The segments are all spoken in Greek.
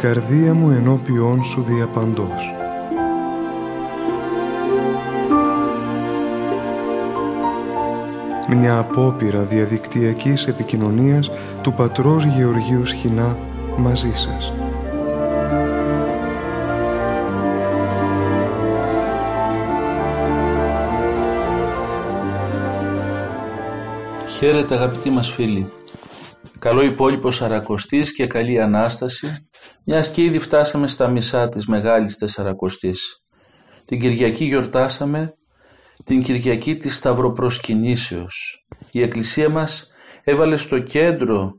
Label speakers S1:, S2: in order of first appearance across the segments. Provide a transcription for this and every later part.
S1: η καρδία μου ενώπιόν σου διαπαντός. Μια απόπειρα διαδικτυακής επικοινωνίας του πατρός Γεωργίου Σχοινά μαζί σας.
S2: Χαίρετε αγαπητοί μας φίλοι. Καλό υπόλοιπο Σαρακοστής και καλή Ανάσταση, μιας και ήδη φτάσαμε στα μισά της Μεγάλης Τεσσαρακοστής. Την Κυριακή γιορτάσαμε την Κυριακή της Σταυροπροσκυνήσεως. Η Εκκλησία μας έβαλε στο κέντρο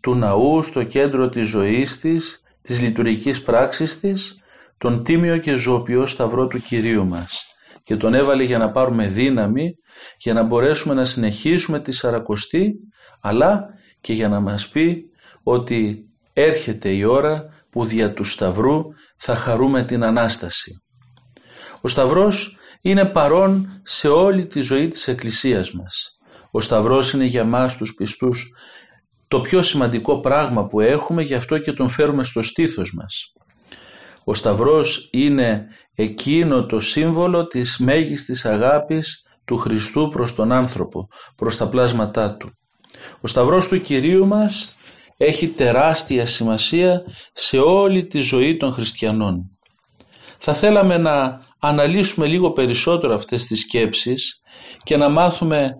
S2: του ναού, στο κέντρο της ζωής της, της λειτουργικής πράξης της, τον τίμιο και ζωοποιό Σταυρό του Κυρίου μας και τον έβαλε για να πάρουμε δύναμη, για να μπορέσουμε να συνεχίσουμε τη Σαρακοστή, αλλά και για να μας πει ότι έρχεται η ώρα που δια του Σταυρού θα χαρούμε την Ανάσταση. Ο Σταυρός είναι παρόν σε όλη τη ζωή της Εκκλησίας μας. Ο Σταυρός είναι για μας τους πιστούς το πιο σημαντικό πράγμα που έχουμε, γι' αυτό και τον φέρουμε στο στήθος μας. Ο Σταυρός είναι εκείνο το σύμβολο της μέγιστης αγάπης του Χριστού προς τον άνθρωπο, προς τα πλάσματά Του. Ο Σταυρός του Κυρίου μας έχει τεράστια σημασία σε όλη τη ζωή των χριστιανών. Θα θέλαμε να αναλύσουμε λίγο περισσότερο αυτές τις σκέψεις και να μάθουμε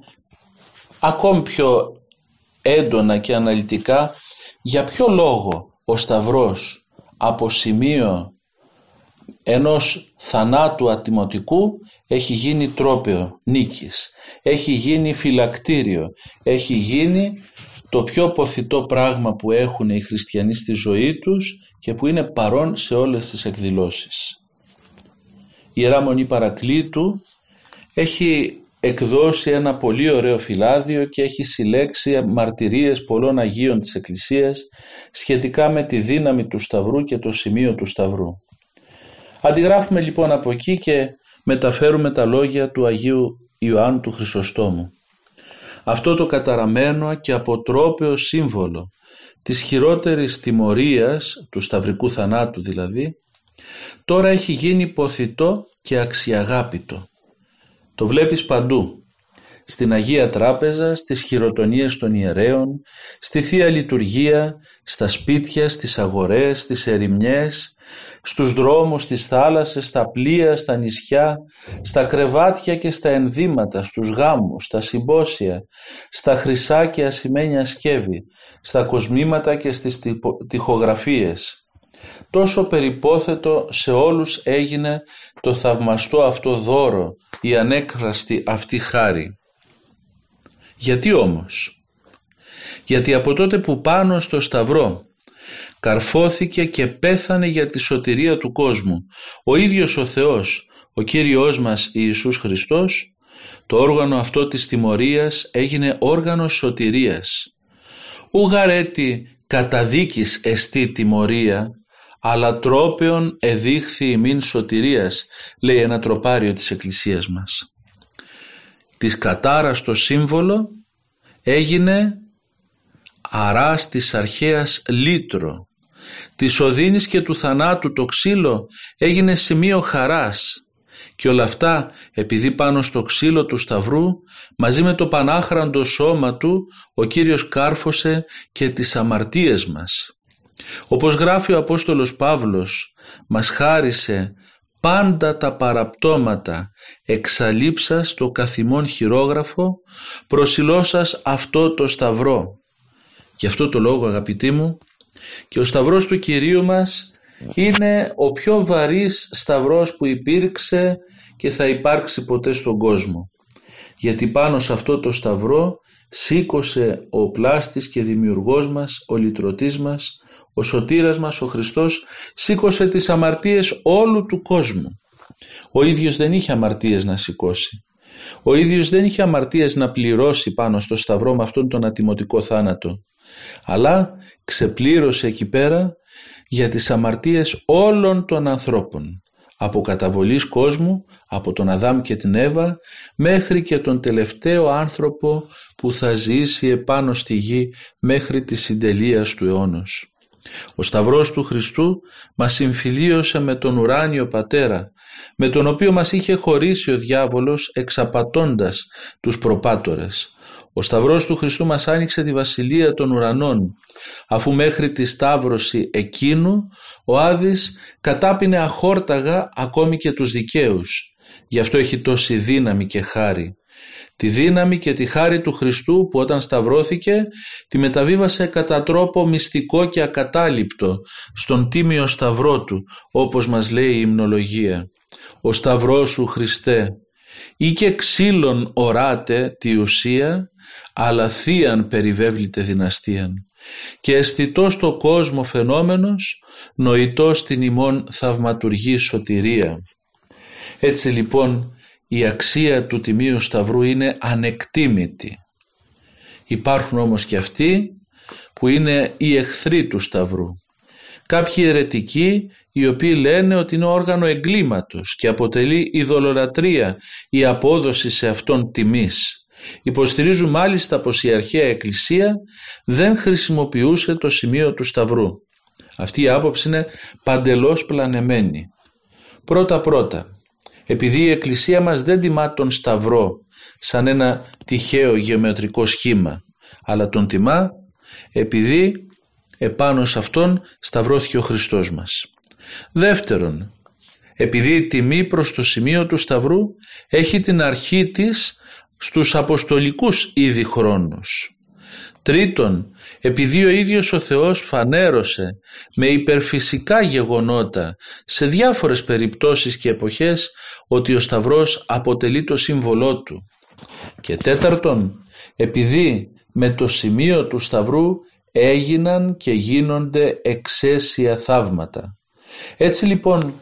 S2: ακόμη πιο έντονα και αναλυτικά για ποιο λόγο ο Σταυρός από σημείο ενός θανάτου ατιμωτικού έχει γίνει τρόπαιο νίκης, έχει γίνει φυλακτήριο, έχει γίνει το πιο ποθητό πράγμα που έχουν οι χριστιανοί στη ζωή τους και που είναι παρόν σε όλες τις εκδηλώσεις. Η Ιερά Μονή Παρακλήτου έχει εκδώσει ένα πολύ ωραίο φυλάδιο και έχει συλλέξει μαρτυρίες πολλών Αγίων της Εκκλησίας σχετικά με τη δύναμη του Σταυρού και το σημείο του Σταυρού. Αντιγράφουμε λοιπόν από εκεί και μεταφέρουμε τα λόγια του Αγίου Ιωάννου του Χρυσοστόμου. Αυτό το καταραμένο και αποτρόπαιο σύμβολο της χειρότερης τιμωρίας, του σταυρικού θανάτου δηλαδή, τώρα έχει γίνει ποθητό και αξιαγάπητο. Το βλέπεις παντού. Στην Αγία Τράπεζα, στις χειροτονίες των ιερέων, στη Θεία Λειτουργία, στα σπίτια, στις αγορές, στις ερημιές, στους δρόμους, στις θάλασσες, στα πλοία, στα νησιά, στα κρεβάτια και στα ενδύματα, στους γάμους, στα συμπόσια, στα χρυσά και ασημένια σκεύη, στα κοσμήματα και στις τυχογραφίες. Τόσο περιπόθετο σε όλους έγινε το θαυμαστό αυτό δώρο, η ανέκφραστη αυτή χάρη. Γιατί όμως; Γιατί από τότε που πάνω στο σταυρό καρφώθηκε και πέθανε για τη σωτηρία του κόσμου. Ο ίδιος ο Θεός, ο Κύριος μας Ιησούς Χριστός, το όργανο αυτό της τιμωρίας έγινε όργανο σωτηρίας. Ουγαρέτη καταδίκης εστί τιμωρία, αλλά τρόπεων εδείχθη ημίν σωτηρίας, λέει ένα τροπάριο της Εκκλησίας μας. Της κατάρας το σύμβολο έγινε αράς της αρχαίας λύτρο της οδύνης και του θανάτου το ξύλο έγινε σημείο χαράς και όλα αυτά επειδή πάνω στο ξύλο του Σταυρού μαζί με το πανάχραντο σώμα του ο Κύριος κάρφωσε και τις αμαρτίες μας. Όπως γράφει ο Απόστολος Παύλος μας χάρισε πάντα τα παραπτώματα εξαλείψας το καθημόν χειρόγραφο προσιλώσας αυτό το Σταυρό. Γι' αυτό το λόγο αγαπητοί μου και ο Σταυρός του Κυρίου μας είναι ο πιο βαρύς Σταυρός που υπήρξε και θα υπάρξει ποτέ στον κόσμο. Γιατί πάνω σε αυτό το Σταυρό σήκωσε ο πλάστης και δημιουργός μας, ο λυτρωτής μας, ο σωτήρας μας, ο Χριστός, σήκωσε τις αμαρτίες όλου του κόσμου. Ο ίδιος δεν είχε αμαρτίες να σηκώσει. Ο ίδιος δεν είχε αμαρτίες να πληρώσει πάνω στο σταυρό με αυτόν τον ατιμωτικό θάνατο αλλά ξεπλήρωσε εκεί πέρα για τις αμαρτίες όλων των ανθρώπων από καταβολής κόσμου, από τον Αδάμ και την Εύα μέχρι και τον τελευταίο άνθρωπο που θα ζήσει επάνω στη γη μέχρι τη συντελεία του αιώνος. Ο Σταυρός του Χριστού μας συμφιλίωσε με τον ουράνιο Πατέρα, με τον οποίο μας είχε χωρίσει ο διάβολος εξαπατώντας τους προπάτορες. Ο Σταυρός του Χριστού μας άνοιξε τη βασιλεία των ουρανών, αφού μέχρι τη Σταύρωση εκείνου ο Άδης κατάπινε αχόρταγα ακόμη και τους δικαίους. Γι' αυτό έχει τόση δύναμη και χάρη. Τη δύναμη και τη χάρη του Χριστού που όταν σταυρώθηκε τη μεταβίβασε κατά τρόπο μυστικό και ακατάληπτο στον τίμιο σταυρό του όπως μας λέει η υμνολογία. Ο σταυρός σου Χριστέ ή και ξύλων οράτε τη ουσία αλλά θείαν περιβέβλητε δυναστείαν και αισθητός στο κόσμο φαινόμενος νοητός στην ημών θαυματουργή σωτηρία. Έτσι λοιπόν η αξία του Τιμίου Σταυρού είναι ανεκτήμητη. Υπάρχουν όμως και αυτοί που είναι οι εχθροί του Σταυρού. Κάποιοι αιρετικοί οι οποίοι λένε ότι είναι όργανο εγκλήματος και αποτελεί ειδωλολατρία η απόδοση σε αυτόν τιμής. Υποστηρίζουν μάλιστα πως η αρχαία εκκλησία δεν χρησιμοποιούσε το σημείο του Σταυρού. Αυτή η άποψη είναι παντελώς πλανεμένη. Πρώτα πρώτα, επειδή η Εκκλησία μας δεν τιμά τον Σταυρό σαν ένα τυχαίο γεωμετρικό σχήμα, αλλά τον τιμά επειδή επάνω σε αυτόν σταυρώθηκε ο Χριστός μας. Δεύτερον, επειδή η τιμή προς το σημείο του Σταυρού έχει την αρχή της στους αποστολικούς ήδη χρόνους. Τρίτον, επειδή ο ίδιος ο Θεός φανέρωσε με υπερφυσικά γεγονότα σε διάφορες περιπτώσεις και εποχές ότι ο Σταυρός αποτελεί το σύμβολό του. Και τέταρτον, επειδή με το σημείο του Σταυρού έγιναν και γίνονται εξαίσια θαύματα. Έτσι λοιπόν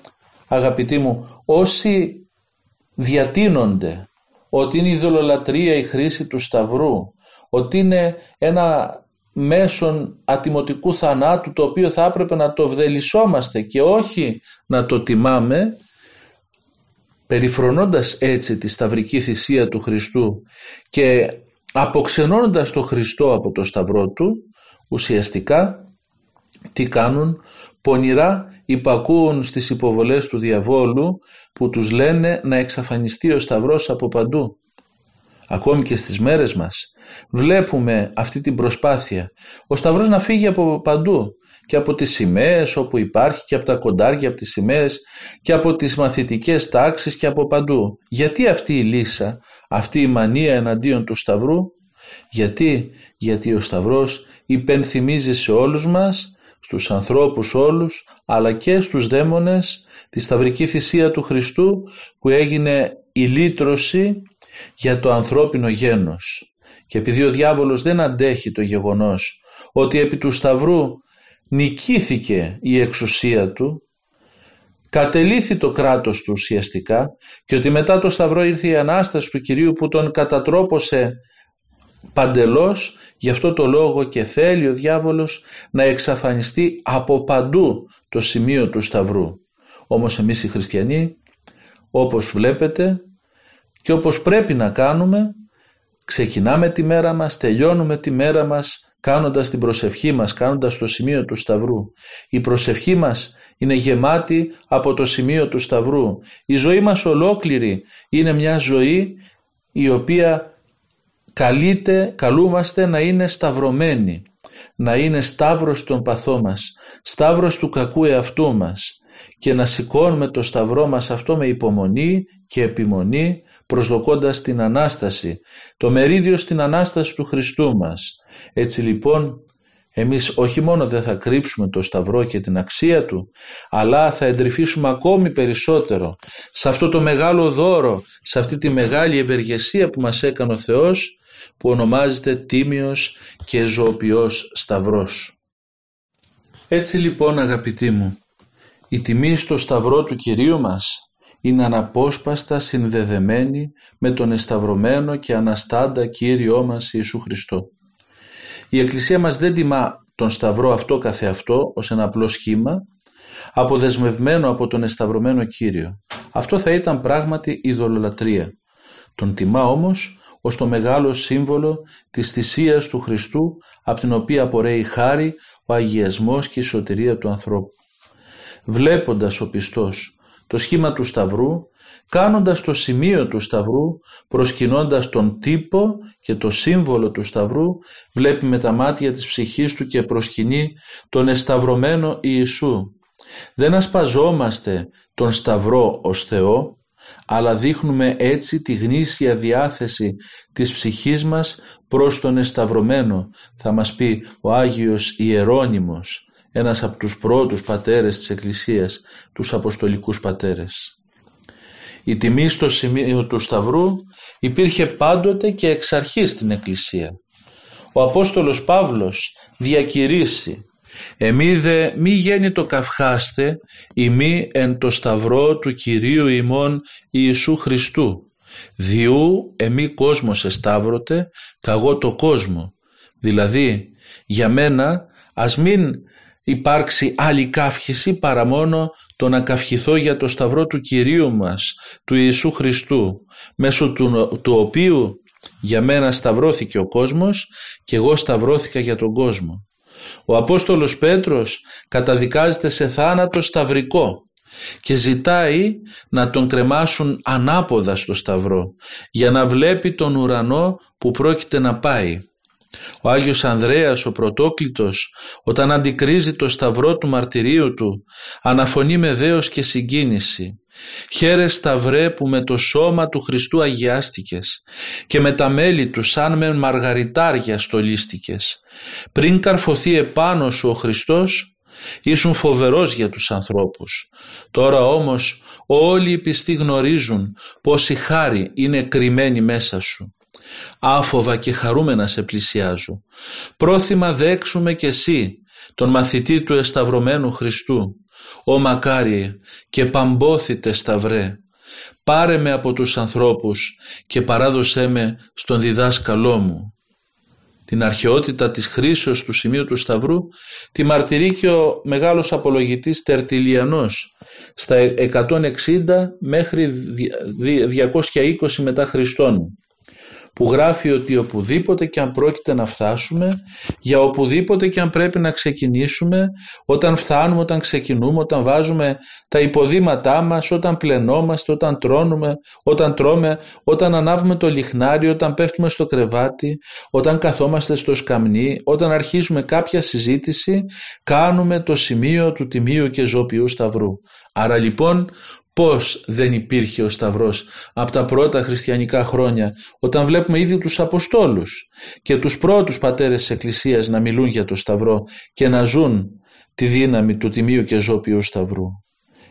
S2: αγαπητοί μου όσοι διατείνονται ότι είναι η δολολατρία η χρήση του Σταυρού ότι είναι ένα μέσον ατιμωτικού θανάτου το οποίο θα έπρεπε να το βδελισόμαστε και όχι να το τιμάμε περιφρονώντας έτσι τη σταυρική θυσία του Χριστού και αποξενώνοντας το Χριστό από το σταυρό του ουσιαστικά τι κάνουν; Πονηρά υπακούουν στις υποβολές του διαβόλου που τους λένε να εξαφανιστεί ο σταυρός από παντού ακόμη και στις μέρες μας βλέπουμε αυτή την προσπάθεια ο Σταυρός να φύγει από παντού και από τις σημαίες όπου υπάρχει και από τα κοντάρια από τις σημαίες και από τις μαθητικές τάξεις και από παντού. Γιατί αυτή η λύσα, αυτή η μανία εναντίον του Σταυρού, γιατί, γιατί ο Σταυρός υπενθυμίζεις σε όλους μας, στους ανθρώπους όλους, αλλά και στους δαίμονες, τη σταυρική θυσία του Χριστού που έγινε η λύτρωση για το ανθρώπινο γένος. Και επειδή ο διάβολος δεν αντέχει το γεγονός ότι επί του Σταυρού νικήθηκε η εξουσία του, κατελήθη το κράτος του ουσιαστικά και ότι μετά το Σταυρό ήρθε η Ανάσταση του Κυρίου που τον κατατρόπωσε παντελώς, γι' αυτό το λόγο και θέλει ο διάβολος να εξαφανιστεί από παντού το σημείο του Σταυρού. Όμως εμείς οι χριστιανοί, όπως βλέπετε και όπως πρέπει να κάνουμε, ξεκινάμε τη μέρα μας, τελειώνουμε τη μέρα μας κάνοντας την προσευχή μας, κάνοντας το σημείο του Σταυρού. Η προσευχή μας είναι γεμάτη από το σημείο του Σταυρού. Η ζωή μας ολόκληρη είναι μια ζωή η οποία καλείται, καλούμαστε να είναι σταυρωμένη, να είναι σταύρος των παθό μας, σταύρος του κακού εαυτού μας και να σηκώνουμε το σταυρό μας αυτό με υπομονή και επιμονή προσδοκώντας την Ανάσταση, το μερίδιο στην Ανάσταση του Χριστού μας. Έτσι λοιπόν εμείς όχι μόνο δεν θα κρύψουμε το Σταυρό και την αξία του, αλλά θα εντρυφήσουμε ακόμη περισσότερο σε αυτό το μεγάλο δώρο, σε αυτή τη μεγάλη ευεργεσία που μας έκανε ο Θεός, που ονομάζεται Τίμιος και Ζωοποιός Σταυρός. Έτσι λοιπόν αγαπητοί μου, η τιμή στο Σταυρό του Κυρίου μας είναι αναπόσπαστα συνδεδεμένη με τον εσταυρωμένο και αναστάντα Κύριό μας Ιησού Χριστό. Η Εκκλησία μας δεν τιμά τον Σταυρό αυτό καθεαυτό ως ένα απλό σχήμα, αποδεσμευμένο από τον εσταυρωμένο Κύριο. Αυτό θα ήταν πράγματι ειδωλολατρία. Τον τιμά όμως ως το μεγάλο σύμβολο της θυσίας του Χριστού από την οποία απορρέει χάρη, ο αγιασμός και η σωτηρία του ανθρώπου. Βλέποντας ο πιστός το σχήμα του Σταυρού, κάνοντας το σημείο του Σταυρού, προσκυνώντας τον τύπο και το σύμβολο του Σταυρού, βλέπει με τα μάτια της ψυχής του και προσκυνεί τον εσταυρωμένο Ιησού. Δεν ασπαζόμαστε τον Σταυρό ως Θεό, αλλά δείχνουμε έτσι τη γνήσια διάθεση της ψυχής μας προς τον εσταυρωμένο, θα μας πει ο Άγιος Ιερώνυμος, ένας από τους πρώτους πατέρες της Εκκλησίας, τους Αποστολικούς πατέρες. Η τιμή στο σημείο του Σταυρού υπήρχε πάντοτε και εξ αρχής στην Εκκλησία. Ο Απόστολος Παύλος διακηρύσει «Εμεί δε μη γέννη το καυχάστε, ημί εν το Σταυρό του Κυρίου ημών Ιησού Χριστού, διού εμεί κόσμος εσταύρωτε, καγώ το κόσμο». Δηλαδή, για μένα ας μην υπάρξει άλλη καύχηση παρά μόνο το να καυχηθώ για το σταυρό του Κυρίου μας, του Ιησού Χριστού, μέσω του, του οποίου για μένα σταυρώθηκε ο κόσμος και εγώ σταυρώθηκα για τον κόσμο. Ο Απόστολος Πέτρος καταδικάζεται σε θάνατο σταυρικό και ζητάει να τον κρεμάσουν ανάποδα στο σταυρό για να βλέπει τον ουρανό που πρόκειται να πάει. Ο Άγιος Ανδρέας ο πρωτόκλητος όταν αντικρίζει το σταυρό του μαρτυρίου του αναφωνεί με δέος και συγκίνηση «Χαίρε σταυρέ που με το σώμα του Χριστού αγιάστηκες και με τα μέλη του σαν με μαργαριτάρια στολίστηκες. Πριν καρφωθεί επάνω σου ο Χριστός ήσουν φοβερός για τους ανθρώπους. Τώρα όμως όλοι οι πιστοί γνωρίζουν πως η χάρη είναι κρυμμένη μέσα σου άφοβα και χαρούμενα σε πλησιάζω. Πρόθυμα δέξουμε κι εσύ, τον μαθητή του εσταυρωμένου Χριστού. Ω μακάριε και παμπόθητε σταυρέ, πάρε με από τους ανθρώπους και παράδοσέ με στον διδάσκαλό μου. Την αρχαιότητα της χρήσεως του σημείου του Σταυρού τη μαρτυρεί και ο μεγάλος απολογητής Τερτιλιανός στα 160 μέχρι 220 μετά Χριστόν που γράφει ότι οπουδήποτε και αν πρόκειται να φτάσουμε, για οπουδήποτε και αν πρέπει να ξεκινήσουμε, όταν φτάνουμε, όταν ξεκινούμε, όταν βάζουμε τα υποδήματά μας, όταν πλενόμαστε, όταν τρώνουμε, όταν τρώμε, όταν ανάβουμε το λιχνάρι, όταν πέφτουμε στο κρεβάτι, όταν καθόμαστε στο σκαμνί, όταν αρχίζουμε κάποια συζήτηση, κάνουμε το σημείο του τιμίου και ζωπιού σταυρού. Άρα λοιπόν Πώς δεν υπήρχε ο Σταυρός από τα πρώτα χριστιανικά χρόνια όταν βλέπουμε ήδη τους Αποστόλους και τους πρώτους πατέρες της Εκκλησίας να μιλούν για το Σταυρό και να ζουν τη δύναμη του Τιμίου και Ζώπιου Σταυρού.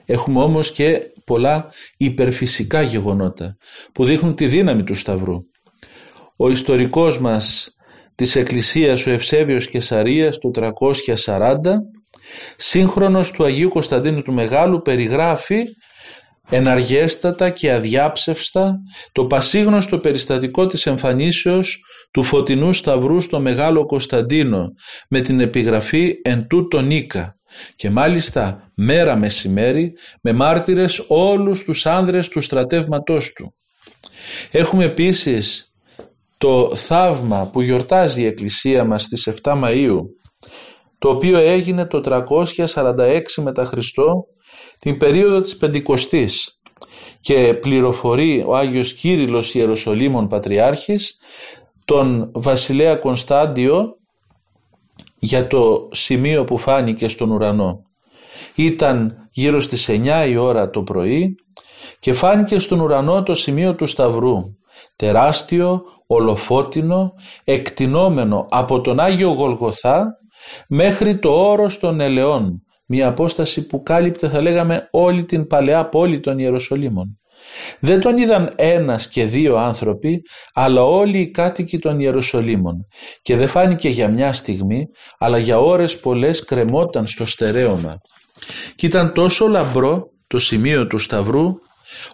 S2: Έχουμε όμως και πολλά υπερφυσικά γεγονότα που δείχνουν τη δύναμη του Σταυρού. Ο ιστορικός μας της Εκκλησίας ο Ευσέβιος Κεσαρίας το 340 σύγχρονος του Αγίου Κωνσταντίνου του Μεγάλου περιγράφει εναργέστατα και αδιάψευστα το πασίγνωστο περιστατικό της εμφανίσεως του φωτεινού σταυρού στο Μεγάλο Κωνσταντίνο με την επιγραφή «Εν τούτο νίκα» και μάλιστα μέρα μεσημέρι με μάρτυρες όλους τους άνδρες του στρατεύματός του. Έχουμε επίσης το θαύμα που γιορτάζει η Εκκλησία μας στις 7 Μαΐου το οποίο έγινε το 346 μετά Χριστό την περίοδο της Πεντηκοστής και πληροφορεί ο Άγιος Κύριλλος Ιεροσολύμων Πατριάρχης τον βασιλέα Κωνσταντιο για το σημείο που φάνηκε στον ουρανό. Ήταν γύρω στις 9 η ώρα το πρωί και φάνηκε στον ουρανό το σημείο του Σταυρού, τεράστιο, ολοφώτινο, εκτινόμενο από τον Άγιο Γολγοθά μέχρι το όρος των ελαιών μια απόσταση που κάλυπτε θα λέγαμε όλη την παλαιά πόλη των Ιεροσολύμων. Δεν τον είδαν ένας και δύο άνθρωποι, αλλά όλοι οι κάτοικοι των Ιεροσολύμων και δεν φάνηκε για μια στιγμή, αλλά για ώρες πολλές κρεμόταν στο στερέωμα. Και ήταν τόσο λαμπρό το σημείο του Σταυρού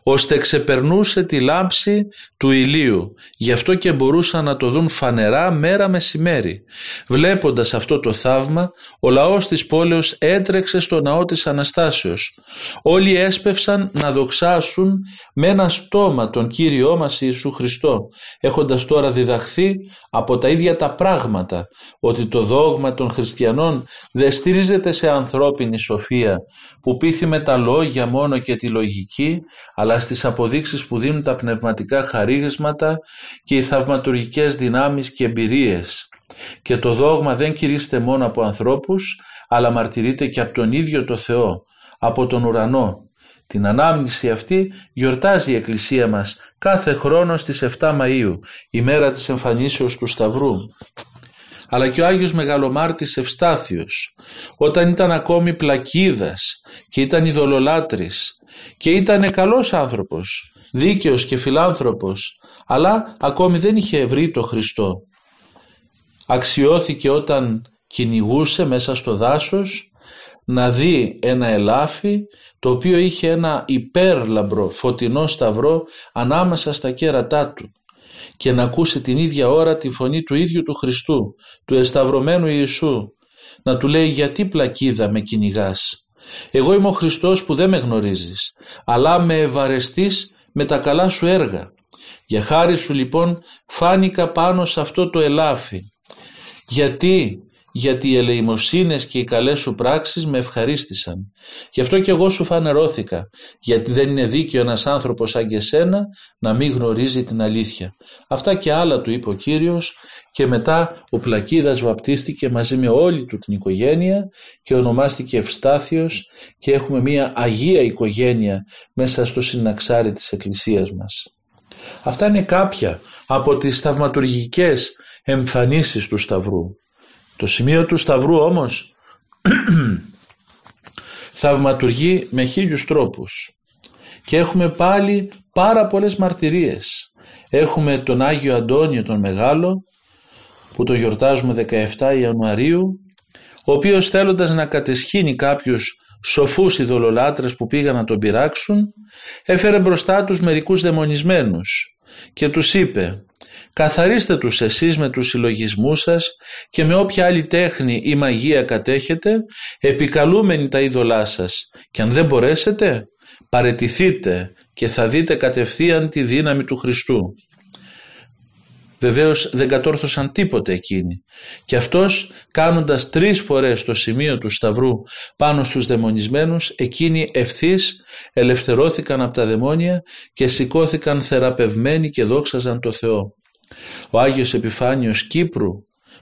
S2: ώστε ξεπερνούσε τη λάμψη του ηλίου. Γι' αυτό και μπορούσαν να το δουν φανερά μέρα μεσημέρι. Βλέποντας αυτό το θαύμα, ο λαός της πόλεως έτρεξε στο ναό της Αναστάσεως. Όλοι έσπευσαν να δοξάσουν με ένα στόμα τον Κύριό μας Ιησού Χριστό, έχοντας τώρα διδαχθεί από τα ίδια τα πράγματα, ότι το δόγμα των χριστιανών δεν στηρίζεται σε ανθρώπινη σοφία, που πείθει με τα λόγια μόνο και τη λογική, αλλά στις αποδείξεις που δίνουν τα πνευματικά χαρίσματα και οι θαυματουργικές δυνάμεις και εμπειρίες. Και το δόγμα δεν κηρύσσεται μόνο από ανθρώπους, αλλά μαρτυρείται και από τον ίδιο το Θεό, από τον ουρανό. Την ανάμνηση αυτή γιορτάζει η Εκκλησία μας κάθε χρόνο στις 7 Μαΐου, ημέρα της εμφανίσεως του Σταυρού αλλά και ο Άγιος Μεγαλομάρτης Ευστάθιος όταν ήταν ακόμη πλακίδας και ήταν ειδωλολάτρης και ήταν καλός άνθρωπος, δίκαιος και φιλάνθρωπος αλλά ακόμη δεν είχε βρει το Χριστό. Αξιώθηκε όταν κυνηγούσε μέσα στο δάσος να δει ένα ελάφι το οποίο είχε ένα υπέρλαμπρο φωτεινό σταυρό ανάμεσα στα κέρατά του και να ακούσει την ίδια ώρα τη φωνή του ίδιου του Χριστού, του εσταυρωμένου Ιησού, να του λέει γιατί πλακίδα με κυνηγάς; Εγώ είμαι ο Χριστός που δεν με γνωρίζεις, αλλά με ευαρεστείς με τα καλά σου έργα. Για χάρη σου λοιπόν φάνηκα πάνω σε αυτό το ελάφι. Γιατί γιατί οι ελεημοσύνες και οι καλές σου πράξεις με ευχαρίστησαν. Γι' αυτό και εγώ σου φανερώθηκα, γιατί δεν είναι δίκαιο ένας άνθρωπος σαν και σένα να μην γνωρίζει την αλήθεια. Αυτά και άλλα του είπε ο Κύριος και μετά ο Πλακίδας βαπτίστηκε μαζί με όλη του την οικογένεια και ονομάστηκε Ευστάθιος και έχουμε μια Αγία οικογένεια μέσα στο συναξάρι της Εκκλησίας μας. Αυτά είναι κάποια από τις θαυματουργικές εμφανίσεις του Σταυρού. Το σημείο του Σταυρού όμως θαυματουργεί με χίλιους τρόπους και έχουμε πάλι πάρα πολλές μαρτυρίες. Έχουμε τον Άγιο Αντώνιο τον Μεγάλο που το γιορτάζουμε 17 Ιανουαρίου ο οποίος θέλοντας να κατεσχύνει κάποιους σοφούς ειδωλολάτρες που πήγαν να τον πειράξουν έφερε μπροστά τους μερικούς δαιμονισμένους και τους είπε Καθαρίστε τους εσείς με τους συλλογισμούς σας και με όποια άλλη τέχνη ή μαγεία κατέχετε, επικαλούμενοι τα είδωλά σας και αν δεν μπορέσετε, παρετηθείτε και θα δείτε κατευθείαν τη δύναμη του Χριστού. Βεβαίως δεν κατόρθωσαν τίποτε εκείνοι και αυτός κάνοντας τρεις φορές το σημείο του Σταυρού πάνω στους δαιμονισμένους εκείνοι ευθύς ελευθερώθηκαν από τα δαιμόνια και σηκώθηκαν θεραπευμένοι και δόξαζαν το Θεό. Ο Άγιος Επιφάνιος Κύπρου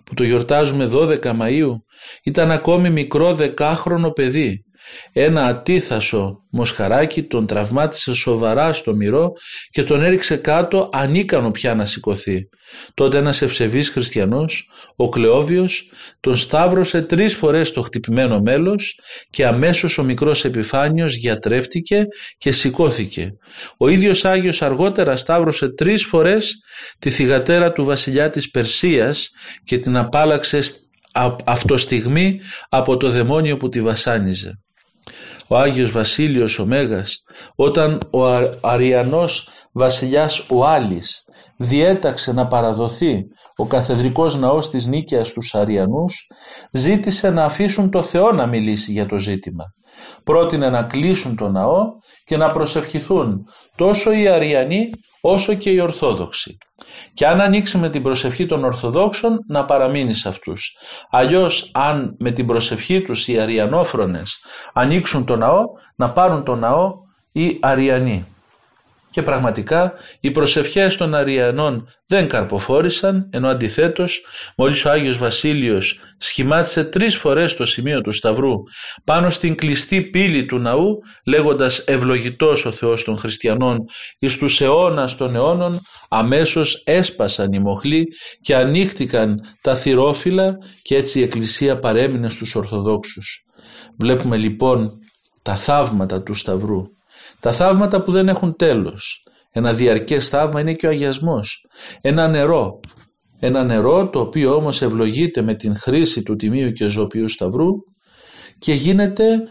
S2: που το γιορτάζουμε 12 Μαΐου ήταν ακόμη μικρό δεκάχρονο παιδί. Ένα ατίθασο μοσχαράκι τον τραυμάτισε σοβαρά στο μυρό και τον έριξε κάτω ανίκανο πια να σηκωθεί. Τότε ένας ευσεβής χριστιανός, ο Κλεόβιος, τον σταύρωσε τρεις φορές το χτυπημένο μέλος και αμέσως ο μικρός επιφάνιος γιατρεύτηκε και σηκώθηκε. Ο ίδιος Άγιος αργότερα σταύρωσε τρεις φορές τη θυγατέρα του βασιλιά της Περσίας και την απάλαξε αυτοστιγμή από το δαιμόνιο που τη βασάνιζε ο Άγιος Βασίλειος ο Μέγας όταν ο Αριανός βασιλιάς Ουάλης διέταξε να παραδοθεί ο καθεδρικός ναός της Νίκαιας στους Αριανούς ζήτησε να αφήσουν το Θεό να μιλήσει για το ζήτημα. Πρότεινε να κλείσουν το ναό και να προσευχηθούν τόσο οι Αριανοί όσο και οι Ορθόδοξοι. Και αν ανοίξει με την προσευχή των Ορθοδόξων να παραμείνει σε αυτούς. Αλλιώς αν με την προσευχή τους οι Αριανόφρονες ανοίξουν το ναό να πάρουν το ναό οι Αριανοί. Και πραγματικά οι προσευχές των Αριανών δεν καρποφόρησαν, ενώ αντιθέτως μόλις ο Άγιος Βασίλειος σχημάτισε τρεις φορές το σημείο του Σταυρού πάνω στην κλειστή πύλη του ναού λέγοντας ευλογητός ο Θεός των χριστιανών εις τους αιώνας των αιώνων αμέσως έσπασαν οι μοχλοί και ανοίχτηκαν τα θυρόφυλλα και έτσι η Εκκλησία παρέμεινε στους Ορθοδόξους. Βλέπουμε λοιπόν τα θαύματα του Σταυρού τα θαύματα που δεν έχουν τέλος. Ένα διαρκές θαύμα είναι και ο αγιασμός. Ένα νερό. Ένα νερό το οποίο όμως ευλογείται με την χρήση του Τιμίου και Ζωοποιού Σταυρού και γίνεται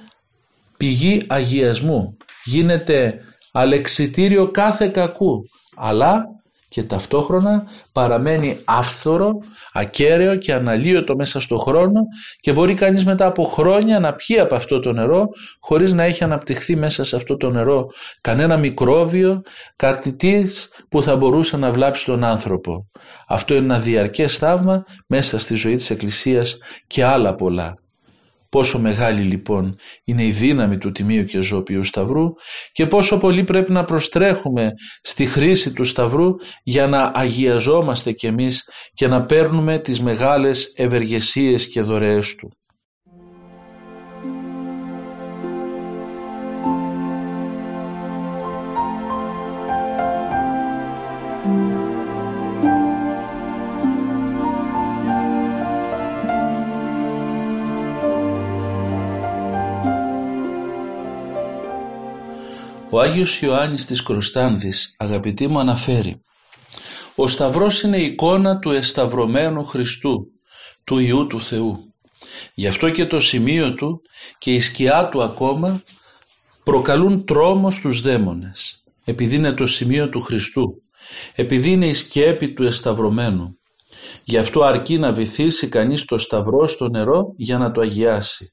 S2: πηγή αγιασμού. Γίνεται αλεξιτήριο κάθε κακού, αλλά και ταυτόχρονα παραμένει άφθορο, ακέραιο και αναλύωτο μέσα στο χρόνο και μπορεί κανείς μετά από χρόνια να πιει από αυτό το νερό χωρίς να έχει αναπτυχθεί μέσα σε αυτό το νερό κανένα μικρόβιο, κάτι της που θα μπορούσε να βλάψει τον άνθρωπο. Αυτό είναι ένα διαρκές θαύμα μέσα στη ζωή της Εκκλησίας και άλλα πολλά. Πόσο μεγάλη λοιπόν είναι η δύναμη του Τιμίου και Ζώπιου Σταυρού και πόσο πολύ πρέπει να προστρέχουμε στη χρήση του Σταυρού για να αγιαζόμαστε κι εμείς και να παίρνουμε τις μεγάλες ευεργεσίες και δωρεές Του. Ο Άγιος Ιωάννης της Κροστάνδης, αγαπητοί μου, αναφέρει «Ο Σταυρός είναι η εικόνα του εσταυρωμένου Χριστού, του Ιού του Θεού. Γι' αυτό και το σημείο του και η σκιά του ακόμα προκαλούν τρόμο στους δαίμονες, επειδή είναι το σημείο του Χριστού, επειδή είναι η σκέπη του εσταυρωμένου. Γι' αυτό αρκεί να βυθίσει κανείς το σταυρό στο νερό για να το αγιάσει.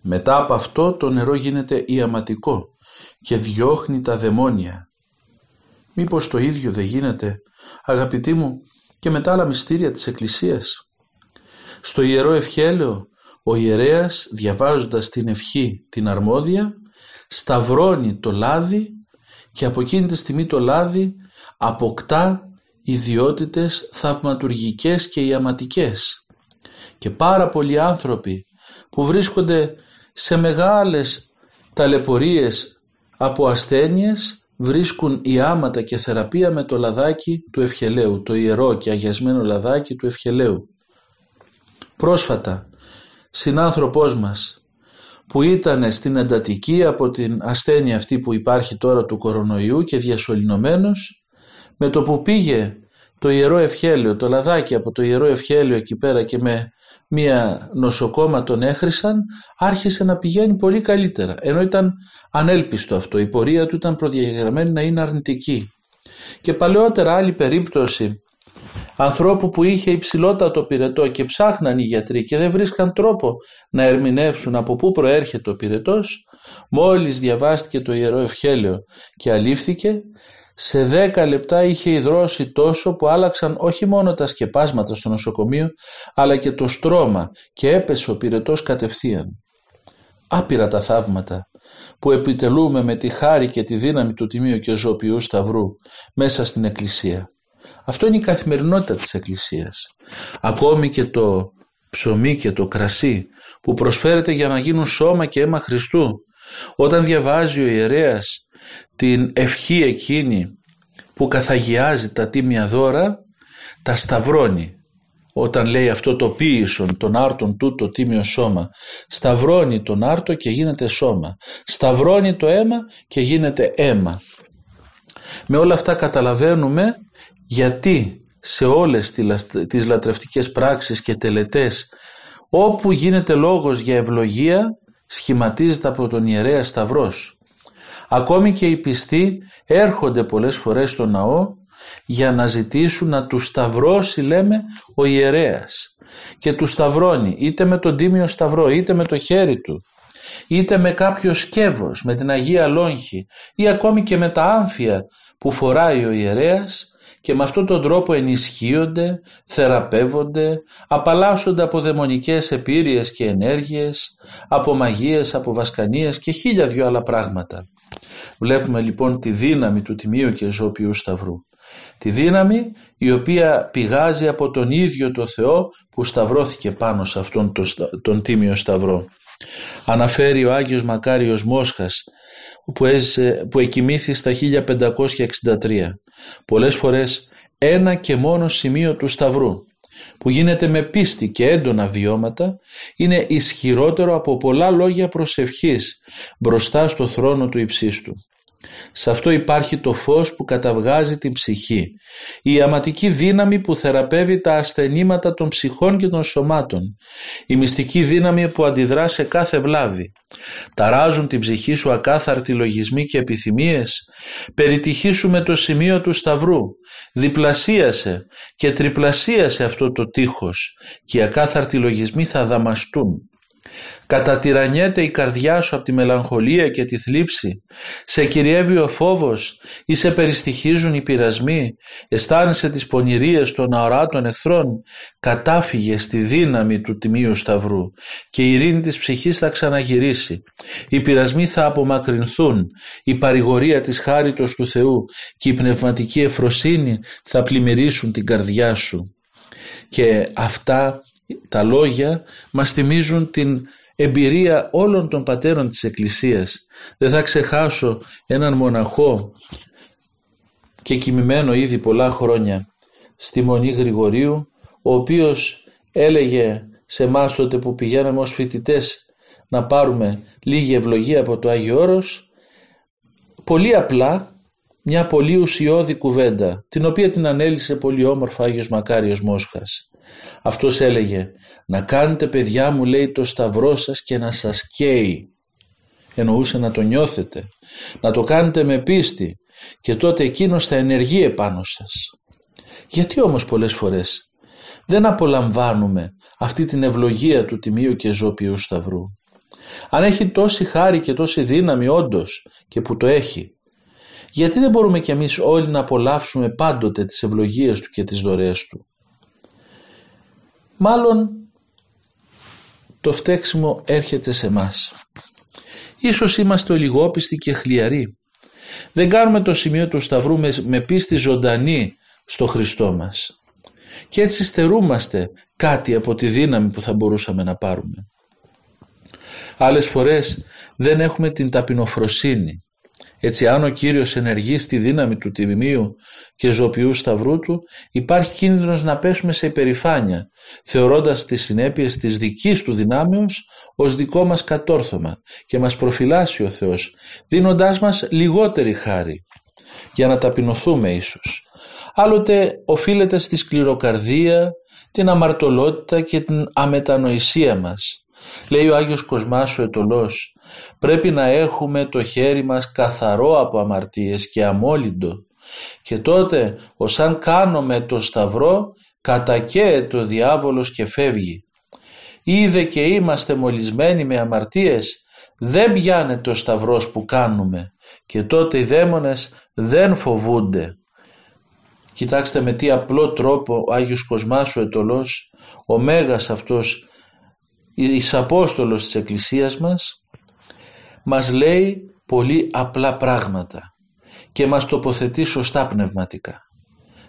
S2: Μετά από αυτό το νερό γίνεται ιαματικό και διώχνει τα δαιμόνια. Μήπως το ίδιο δεν γίνεται, αγαπητοί μου, και με τα άλλα μυστήρια της Εκκλησίας; Στο Ιερό Ευχέλαιο, ο ιερέας διαβάζοντας την ευχή την αρμόδια, σταυρώνει το λάδι και από εκείνη τη στιγμή το λάδι αποκτά ιδιότητες θαυματουργικές και ιαματικές. Και πάρα πολλοί άνθρωποι που βρίσκονται σε μεγάλες ταλαιπωρίες από ασθένειες βρίσκουν ιάματα και θεραπεία με το λαδάκι του ευχελαίου, το ιερό και αγιασμένο λαδάκι του ευχελαίου. Πρόσφατα, συνάνθρωπός μας που ήταν στην εντατική από την ασθένεια αυτή που υπάρχει τώρα του κορονοϊού και διασωληνωμένος, με το που πήγε το ιερό ευχέλαιο, το λαδάκι από το ιερό ευχέλαιο εκεί πέρα και με μία νοσοκόμα τον έχρισαν, άρχισε να πηγαίνει πολύ καλύτερα. Ενώ ήταν ανέλπιστο αυτό, η πορεία του ήταν προδιαγραμμένη να είναι αρνητική. Και παλαιότερα άλλη περίπτωση ανθρώπου που είχε υψηλότατο πυρετό και ψάχναν οι γιατροί και δεν βρίσκαν τρόπο να ερμηνεύσουν από πού προέρχεται ο πυρετός, μόλις διαβάστηκε το Ιερό Ευχέλαιο και αλήφθηκε, σε δέκα λεπτά είχε υδρώσει τόσο που άλλαξαν όχι μόνο τα σκεπάσματα στο νοσοκομείο αλλά και το στρώμα και έπεσε ο πυρετός κατευθείαν. Άπειρα τα θαύματα που επιτελούμε με τη χάρη και τη δύναμη του Τιμίου και Ζωοποιού Σταυρού μέσα στην Εκκλησία. Αυτό είναι η καθημερινότητα της Εκκλησίας. Ακόμη και το ψωμί και το κρασί που προσφέρεται για να γίνουν σώμα και αίμα Χριστού. Όταν διαβάζει ο ιερέας την ευχή εκείνη που καθαγιάζει τα τίμια δώρα τα σταυρώνει. Όταν λέει αυτό το ποίησον τον άρτον τούτο τίμιο σώμα σταυρώνει τον άρτο και γίνεται σώμα. Σταυρώνει το αίμα και γίνεται αίμα. Με όλα αυτά καταλαβαίνουμε γιατί σε όλες τις λατρευτικές πράξεις και τελετές όπου γίνεται λόγος για ευλογία σχηματίζεται από τον ιερέα Σταυρός Ακόμη και οι πιστοί έρχονται πολλές φορές στο ναό για να ζητήσουν να τους σταυρώσει λέμε ο ιερέας και τους σταυρώνει είτε με τον τίμιο σταυρό είτε με το χέρι του είτε με κάποιο σκεύος με την Αγία Λόγχη ή ακόμη και με τα άμφια που φοράει ο ιερέας και με αυτόν τον τρόπο ενισχύονται, θεραπεύονται, απαλλάσσονται από δαιμονικές επίρειες και ενέργειες, από μαγείες, από βασκανίες και χίλια δυο άλλα πράγματα. Βλέπουμε λοιπόν τη δύναμη του Τιμίου και Ζώπιου Σταυρού. Τη δύναμη η οποία πηγάζει από τον ίδιο το Θεό που σταυρώθηκε πάνω σε αυτόν τον, τον Τίμιο Σταυρό. Αναφέρει ο Άγιος Μακάριος Μόσχας που, έζησε, που εκοιμήθη στα 1563. Πολλές φορές ένα και μόνο σημείο του Σταυρού που γίνεται με πίστη και έντονα βιώματα είναι ισχυρότερο από πολλά λόγια προσευχής μπροστά στο θρόνο του υψίστου. Σε αυτό υπάρχει το φως που καταβγάζει την ψυχή, η αματική δύναμη που θεραπεύει τα ασθενήματα των ψυχών και των σωμάτων, η μυστική δύναμη που αντιδρά σε κάθε βλάβη. Ταράζουν την ψυχή σου ακάθαρτοι λογισμοί και επιθυμίες, περιτυχήσου με το σημείο του σταυρού, διπλασίασε και τριπλασίασε αυτό το τείχος και οι ακάθαρτοι λογισμοί θα δαμαστούν. Κατατυραννιέται η καρδιά σου από τη μελαγχολία και τη θλίψη. Σε κυριεύει ο φόβος ή σε περιστοιχίζουν οι πειρασμοί. Αισθάνεσαι τις πονηρίες των αοράτων εχθρών. Κατάφυγε στη δύναμη του Τιμίου Σταυρού και η ειρήνη της ψυχής θα ξαναγυρίσει. Οι πειρασμοί θα απομακρυνθούν. Η παρηγορία της χάριτος του Θεού και η πνευματική εφροσύνη θα πλημμυρίσουν την καρδιά σου. Και αυτά τα λόγια μας θυμίζουν την εμπειρία όλων των πατέρων της Εκκλησίας. Δεν θα ξεχάσω έναν μοναχό και κοιμημένο ήδη πολλά χρόνια στη Μονή Γρηγορίου, ο οποίος έλεγε σε εμάς τότε που πηγαίναμε ως φοιτητές να πάρουμε λίγη ευλογία από το Άγιο Όρος, πολύ απλά μια πολύ ουσιώδη κουβέντα, την οποία την ανέλησε πολύ όμορφα Άγιος Μακάριος Μόσχας. Αυτός έλεγε «Να κάνετε παιδιά μου λέει το σταυρό σας και να σας καίει». Εννοούσε να το νιώθετε, να το κάνετε με πίστη και τότε εκείνος θα ενεργεί επάνω σας. Γιατί όμως πολλές φορές δεν απολαμβάνουμε αυτή την ευλογία του Τιμίου και Ζώπιου Σταυρού. Αν έχει τόση χάρη και τόση δύναμη όντως και που το έχει, γιατί δεν μπορούμε κι εμείς όλοι να απολαύσουμε πάντοτε τις ευλογίες του και τις δωρεές του; Μάλλον το φταίξιμο έρχεται σε μας. Ίσως είμαστε ολιγόπιστοι και χλιαροί. Δεν κάνουμε το σημείο του Σταυρού με πίστη ζωντανή στο Χριστό μας. Και έτσι στερούμαστε κάτι από τη δύναμη που θα μπορούσαμε να πάρουμε. Άλλες φορές δεν έχουμε την ταπεινοφροσύνη έτσι αν ο Κύριος ενεργεί στη δύναμη του τιμίου και ζωπιού σταυρού του υπάρχει κίνδυνος να πέσουμε σε υπερηφάνεια θεωρώντας τις συνέπειες της δικής του δυνάμεως ως δικό μας κατόρθωμα και μας προφυλάσσει ο Θεός δίνοντάς μας λιγότερη χάρη για να ταπεινωθούμε ίσως. Άλλοτε οφείλεται στη σκληροκαρδία, την αμαρτωλότητα και την αμετανοησία μας. Λέει ο Άγιος Κοσμάς ο Ετωλός Πρέπει να έχουμε το χέρι μας καθαρό από αμαρτίες και αμόλυντο και τότε ως αν κάνουμε το σταυρό κατακαίει το διάβολος και φεύγει. Είδε και είμαστε μολυσμένοι με αμαρτίες δεν πιάνε το σταυρός που κάνουμε και τότε οι δαίμονες δεν φοβούνται. Κοιτάξτε με τι απλό τρόπο ο Άγιος Κοσμάς ο Ετωλός, ο Μέγας αυτός, εις Απόστολος της Εκκλησίας μας, μας λέει πολύ απλά πράγματα και μας τοποθετεί σωστά πνευματικά.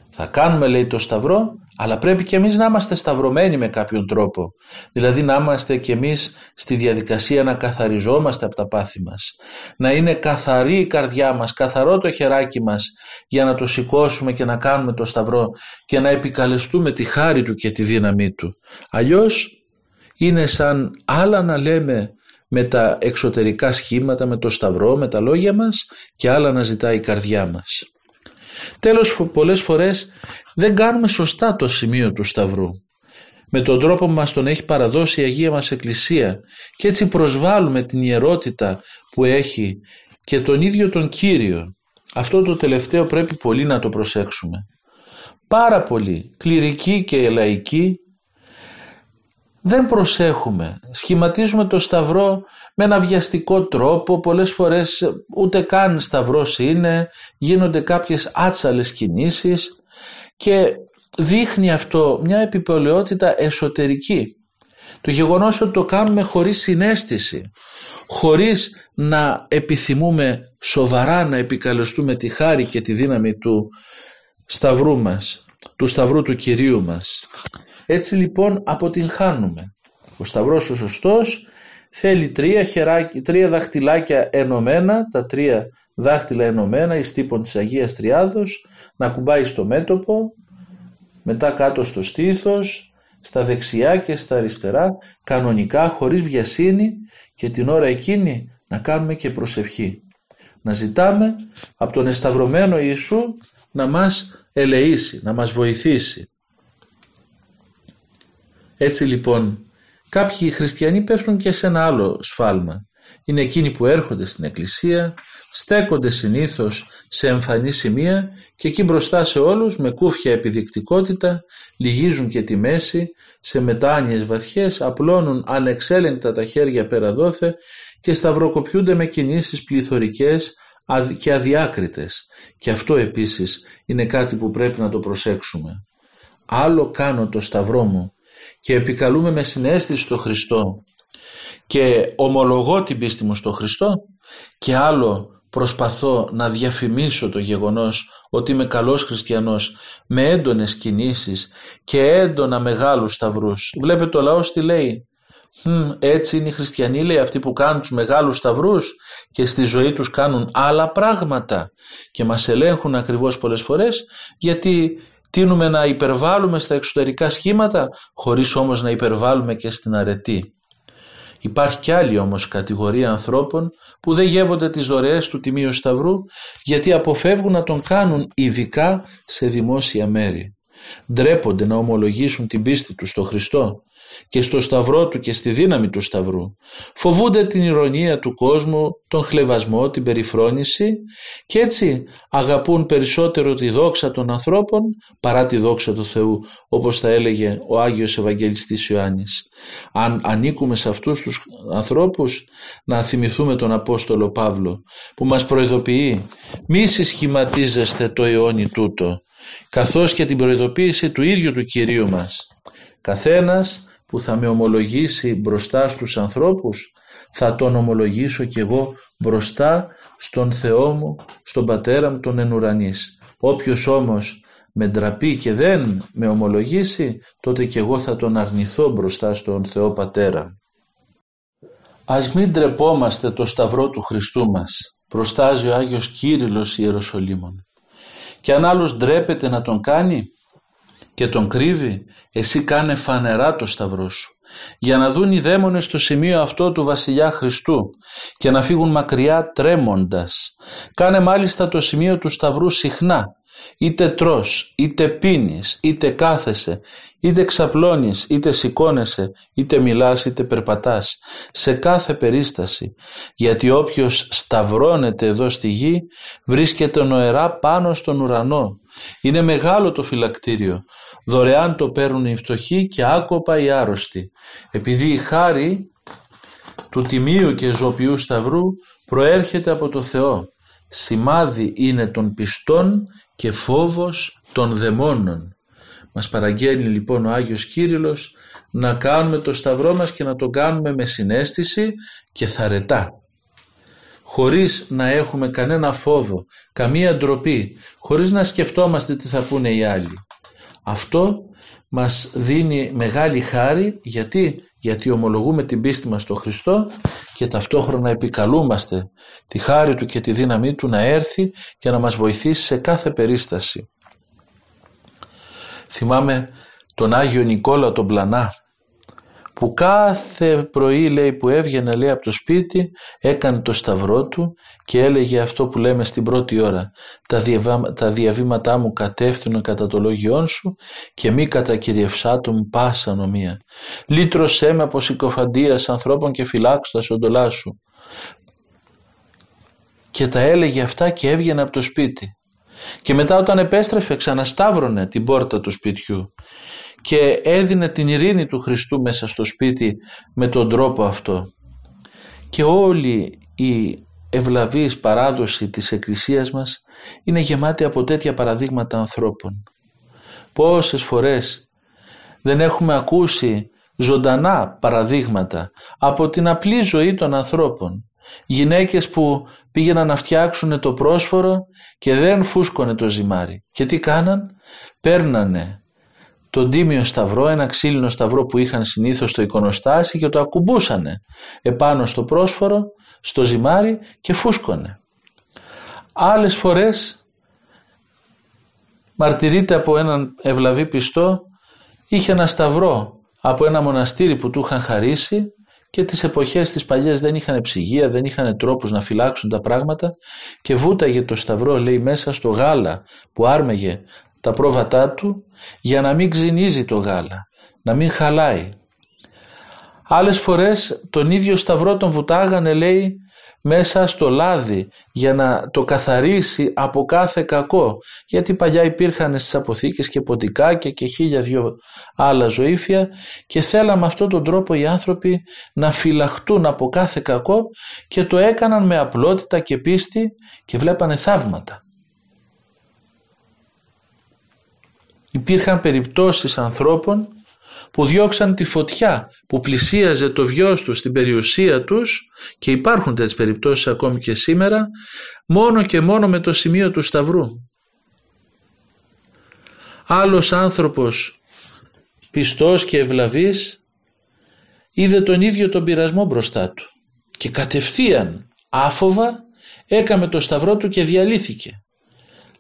S2: Θα κάνουμε λέει το σταυρό αλλά πρέπει και εμείς να είμαστε σταυρωμένοι με κάποιον τρόπο. Δηλαδή να είμαστε και εμείς στη διαδικασία να καθαριζόμαστε από τα πάθη μας. Να είναι καθαρή η καρδιά μας, καθαρό το χεράκι μας για να το σηκώσουμε και να κάνουμε το σταυρό και να επικαλεστούμε τη χάρη του και τη δύναμή του. Αλλιώς είναι σαν άλλα να λέμε με τα εξωτερικά σχήματα, με το σταυρό, με τα λόγια μας και άλλα να ζητάει η καρδιά μας. Τέλος, πολλές φορές δεν κάνουμε σωστά το σημείο του σταυρού. Με τον τρόπο που μας τον έχει παραδώσει η Αγία μας Εκκλησία και έτσι προσβάλλουμε την ιερότητα που έχει και τον ίδιο τον Κύριο. Αυτό το τελευταίο πρέπει πολύ να το προσέξουμε. Πάρα πολύ κληρικοί και λαϊκοί δεν προσέχουμε. Σχηματίζουμε το σταυρό με ένα βιαστικό τρόπο, πολλές φορές ούτε καν σταυρός είναι, γίνονται κάποιες άτσαλες κινήσεις και δείχνει αυτό μια επιπολαιότητα εσωτερική. Το γεγονός ότι το κάνουμε χωρίς συνέστηση, χωρίς να επιθυμούμε σοβαρά να επικαλεστούμε τη χάρη και τη δύναμη του σταυρού μας, του σταυρού του Κυρίου μας. Έτσι λοιπόν αποτυγχάνουμε. Ο σταυρός ο σωστός θέλει τρία, χεράκι, τρία δαχτυλάκια ενωμένα, τα τρία δάχτυλα ενωμένα εις τύπων της Αγίας Τριάδος, να κουμπάει στο μέτωπο, μετά κάτω στο στήθος, στα δεξιά και στα αριστερά, κανονικά, χωρίς βιασύνη και την ώρα εκείνη να κάνουμε και προσευχή. Να ζητάμε από τον εσταυρωμένο Ιησού να μας ελεήσει, να μας βοηθήσει. Έτσι λοιπόν κάποιοι χριστιανοί πέφτουν και σε ένα άλλο σφάλμα. Είναι εκείνοι που έρχονται στην εκκλησία, στέκονται συνήθως σε εμφανή σημεία και εκεί μπροστά σε όλους με κούφια επιδεικτικότητα λυγίζουν και τη μέση σε μετάνοιες βαθιές απλώνουν ανεξέλεγκτα τα χέρια πέρα δόθε και σταυροκοπιούνται με κινήσεις πληθωρικές και αδιάκριτες και αυτό επίσης είναι κάτι που πρέπει να το προσέξουμε. Άλλο κάνω το σταυρό μου και επικαλούμε με συνέστηση το Χριστό και ομολογώ την πίστη μου στο Χριστό και άλλο προσπαθώ να διαφημίσω το γεγονός ότι είμαι καλός χριστιανός με έντονες κινήσεις και έντονα μεγάλους σταυρούς. Βλέπετε ο λαός τι λέει; έτσι είναι οι χριστιανοί λέει αυτοί που κάνουν τους μεγάλους σταυρούς και στη ζωή τους κάνουν άλλα πράγματα και μας ελέγχουν ακριβώς πολλές φορές γιατί τίνουμε να υπερβάλλουμε στα εξωτερικά σχήματα χωρίς όμως να υπερβάλλουμε και στην αρετή. Υπάρχει κι άλλη όμως κατηγορία ανθρώπων που δεν γεύονται τις δωρεές του Τιμίου Σταυρού γιατί αποφεύγουν να τον κάνουν ειδικά σε δημόσια μέρη. Ντρέπονται να ομολογήσουν την πίστη τους στο Χριστό και στο σταυρό του και στη δύναμη του σταυρού. Φοβούνται την ηρωνία του κόσμου, τον χλεβασμό, την περιφρόνηση και έτσι αγαπούν περισσότερο τη δόξα των ανθρώπων παρά τη δόξα του Θεού όπως θα έλεγε ο Άγιος Ευαγγελιστής Ιωάννης. Αν ανήκουμε σε αυτούς τους ανθρώπους να θυμηθούμε τον Απόστολο Παύλο που μας προειδοποιεί μη συσχηματίζεστε το αιώνι τούτο καθώς και την προειδοποίηση του ίδιου του Κυρίου μας. Καθένας που θα με ομολογήσει μπροστά στους ανθρώπους θα τον ομολογήσω κι εγώ μπροστά στον Θεό μου, στον Πατέρα μου τον Ενουρανής. Όποιος όμως με ντραπεί και δεν με ομολογήσει τότε κι εγώ θα τον αρνηθώ μπροστά στον Θεό Πατέρα. Ας μην ντρεπόμαστε το Σταυρό του Χριστού μας, προστάζει ο Άγιος Κύριλλος Ιεροσολύμων. Και αν άλλος ντρέπεται να τον κάνει, και τον κρύβει, εσύ κάνε φανερά το σταυρό σου για να δουν οι δαίμονες στο σημείο αυτό του βασιλιά Χριστού και να φύγουν μακριά τρέμοντας. Κάνε μάλιστα το σημείο του σταυρού συχνά είτε τρως, είτε πίνεις, είτε κάθεσαι, είτε ξαπλώνεις, είτε σηκώνεσαι, είτε μιλάς, είτε περπατάς, σε κάθε περίσταση, γιατί όποιος σταυρώνεται εδώ στη γη βρίσκεται νοερά πάνω στον ουρανό. Είναι μεγάλο το φυλακτήριο, δωρεάν το παίρνουν οι φτωχοί και άκοπα οι άρρωστοι, επειδή η χάρη του τιμίου και ζωπιού σταυρού προέρχεται από το Θεό σημάδι είναι των πιστών και φόβος των δαιμόνων. Μας παραγγέλνει λοιπόν ο Άγιος Κύριλλος να κάνουμε το σταυρό μας και να το κάνουμε με συνέστηση και θαρετά. Χωρίς να έχουμε κανένα φόβο, καμία ντροπή, χωρίς να σκεφτόμαστε τι θα πούνε οι άλλοι. Αυτό μας δίνει μεγάλη χάρη γιατί, γιατί ομολογούμε την πίστη μας στο Χριστό και ταυτόχρονα επικαλούμαστε τη χάρη Του και τη δύναμή Του να έρθει και να μας βοηθήσει σε κάθε περίσταση. Θυμάμαι τον Άγιο Νικόλα τον Πλανά που κάθε πρωί λέει που έβγαινε λέει από το σπίτι έκανε το σταυρό του και έλεγε αυτό που λέμε στην πρώτη ώρα. Τα, τα διαβήματά μου κατεύθυνον κατά το λόγιόν σου και μη κατακυριευσάτων πάσα νομία λύτρωσέ με από συκοφαντίας ανθρώπων και φυλάξου τα σοντολά σου και τα έλεγε αυτά και έβγαινε από το σπίτι. Και μετά όταν επέστρεφε ξανασταύρωνε την πόρτα του σπιτιού και έδινε την ειρήνη του Χριστού μέσα στο σπίτι με τον τρόπο αυτό. Και όλη η ευλαβής παράδοση της Εκκλησίας μας είναι γεμάτη από τέτοια παραδείγματα ανθρώπων. Πόσες φορές δεν έχουμε ακούσει ζωντανά παραδείγματα από την απλή ζωή των ανθρώπων. Γυναίκες που πήγαιναν να φτιάξουν το πρόσφορο και δεν φούσκωνε το ζυμάρι. Και τι κάναν, παίρνανε τον τίμιο σταυρό, ένα ξύλινο σταυρό που είχαν συνήθως στο εικονοστάσι και το ακουμπούσανε επάνω στο πρόσφορο, στο ζυμάρι και φούσκωνε. Άλλες φορές μαρτυρείται από έναν ευλαβή πιστό είχε ένα σταυρό από ένα μοναστήρι που του είχαν χαρίσει και τις εποχές τις παλιές δεν είχαν ψυγεία, δεν είχαν τρόπους να φυλάξουν τα πράγματα και βούταγε το σταυρό λέει μέσα στο γάλα που άρμεγε τα πρόβατά του για να μην ξυνίζει το γάλα, να μην χαλάει. Άλλες φορές τον ίδιο σταυρό τον βουτάγανε λέει μέσα στο λάδι για να το καθαρίσει από κάθε κακό γιατί παλιά υπήρχαν στις αποθήκες και ποντικάκια και χίλια δυο άλλα ζωήφια και θέλαμε αυτόν τον τρόπο οι άνθρωποι να φυλαχτούν από κάθε κακό και το έκαναν με απλότητα και πίστη και βλέπανε θαύματα. Υπήρχαν περιπτώσεις ανθρώπων που διώξαν τη φωτιά που πλησίαζε το βιός τους στην περιουσία τους και υπάρχουν τέτοιες περιπτώσεις ακόμη και σήμερα μόνο και μόνο με το σημείο του σταυρού. Άλλος άνθρωπος πιστός και ευλαβής είδε τον ίδιο τον πειρασμό μπροστά του και κατευθείαν άφοβα έκαμε το σταυρό του και διαλύθηκε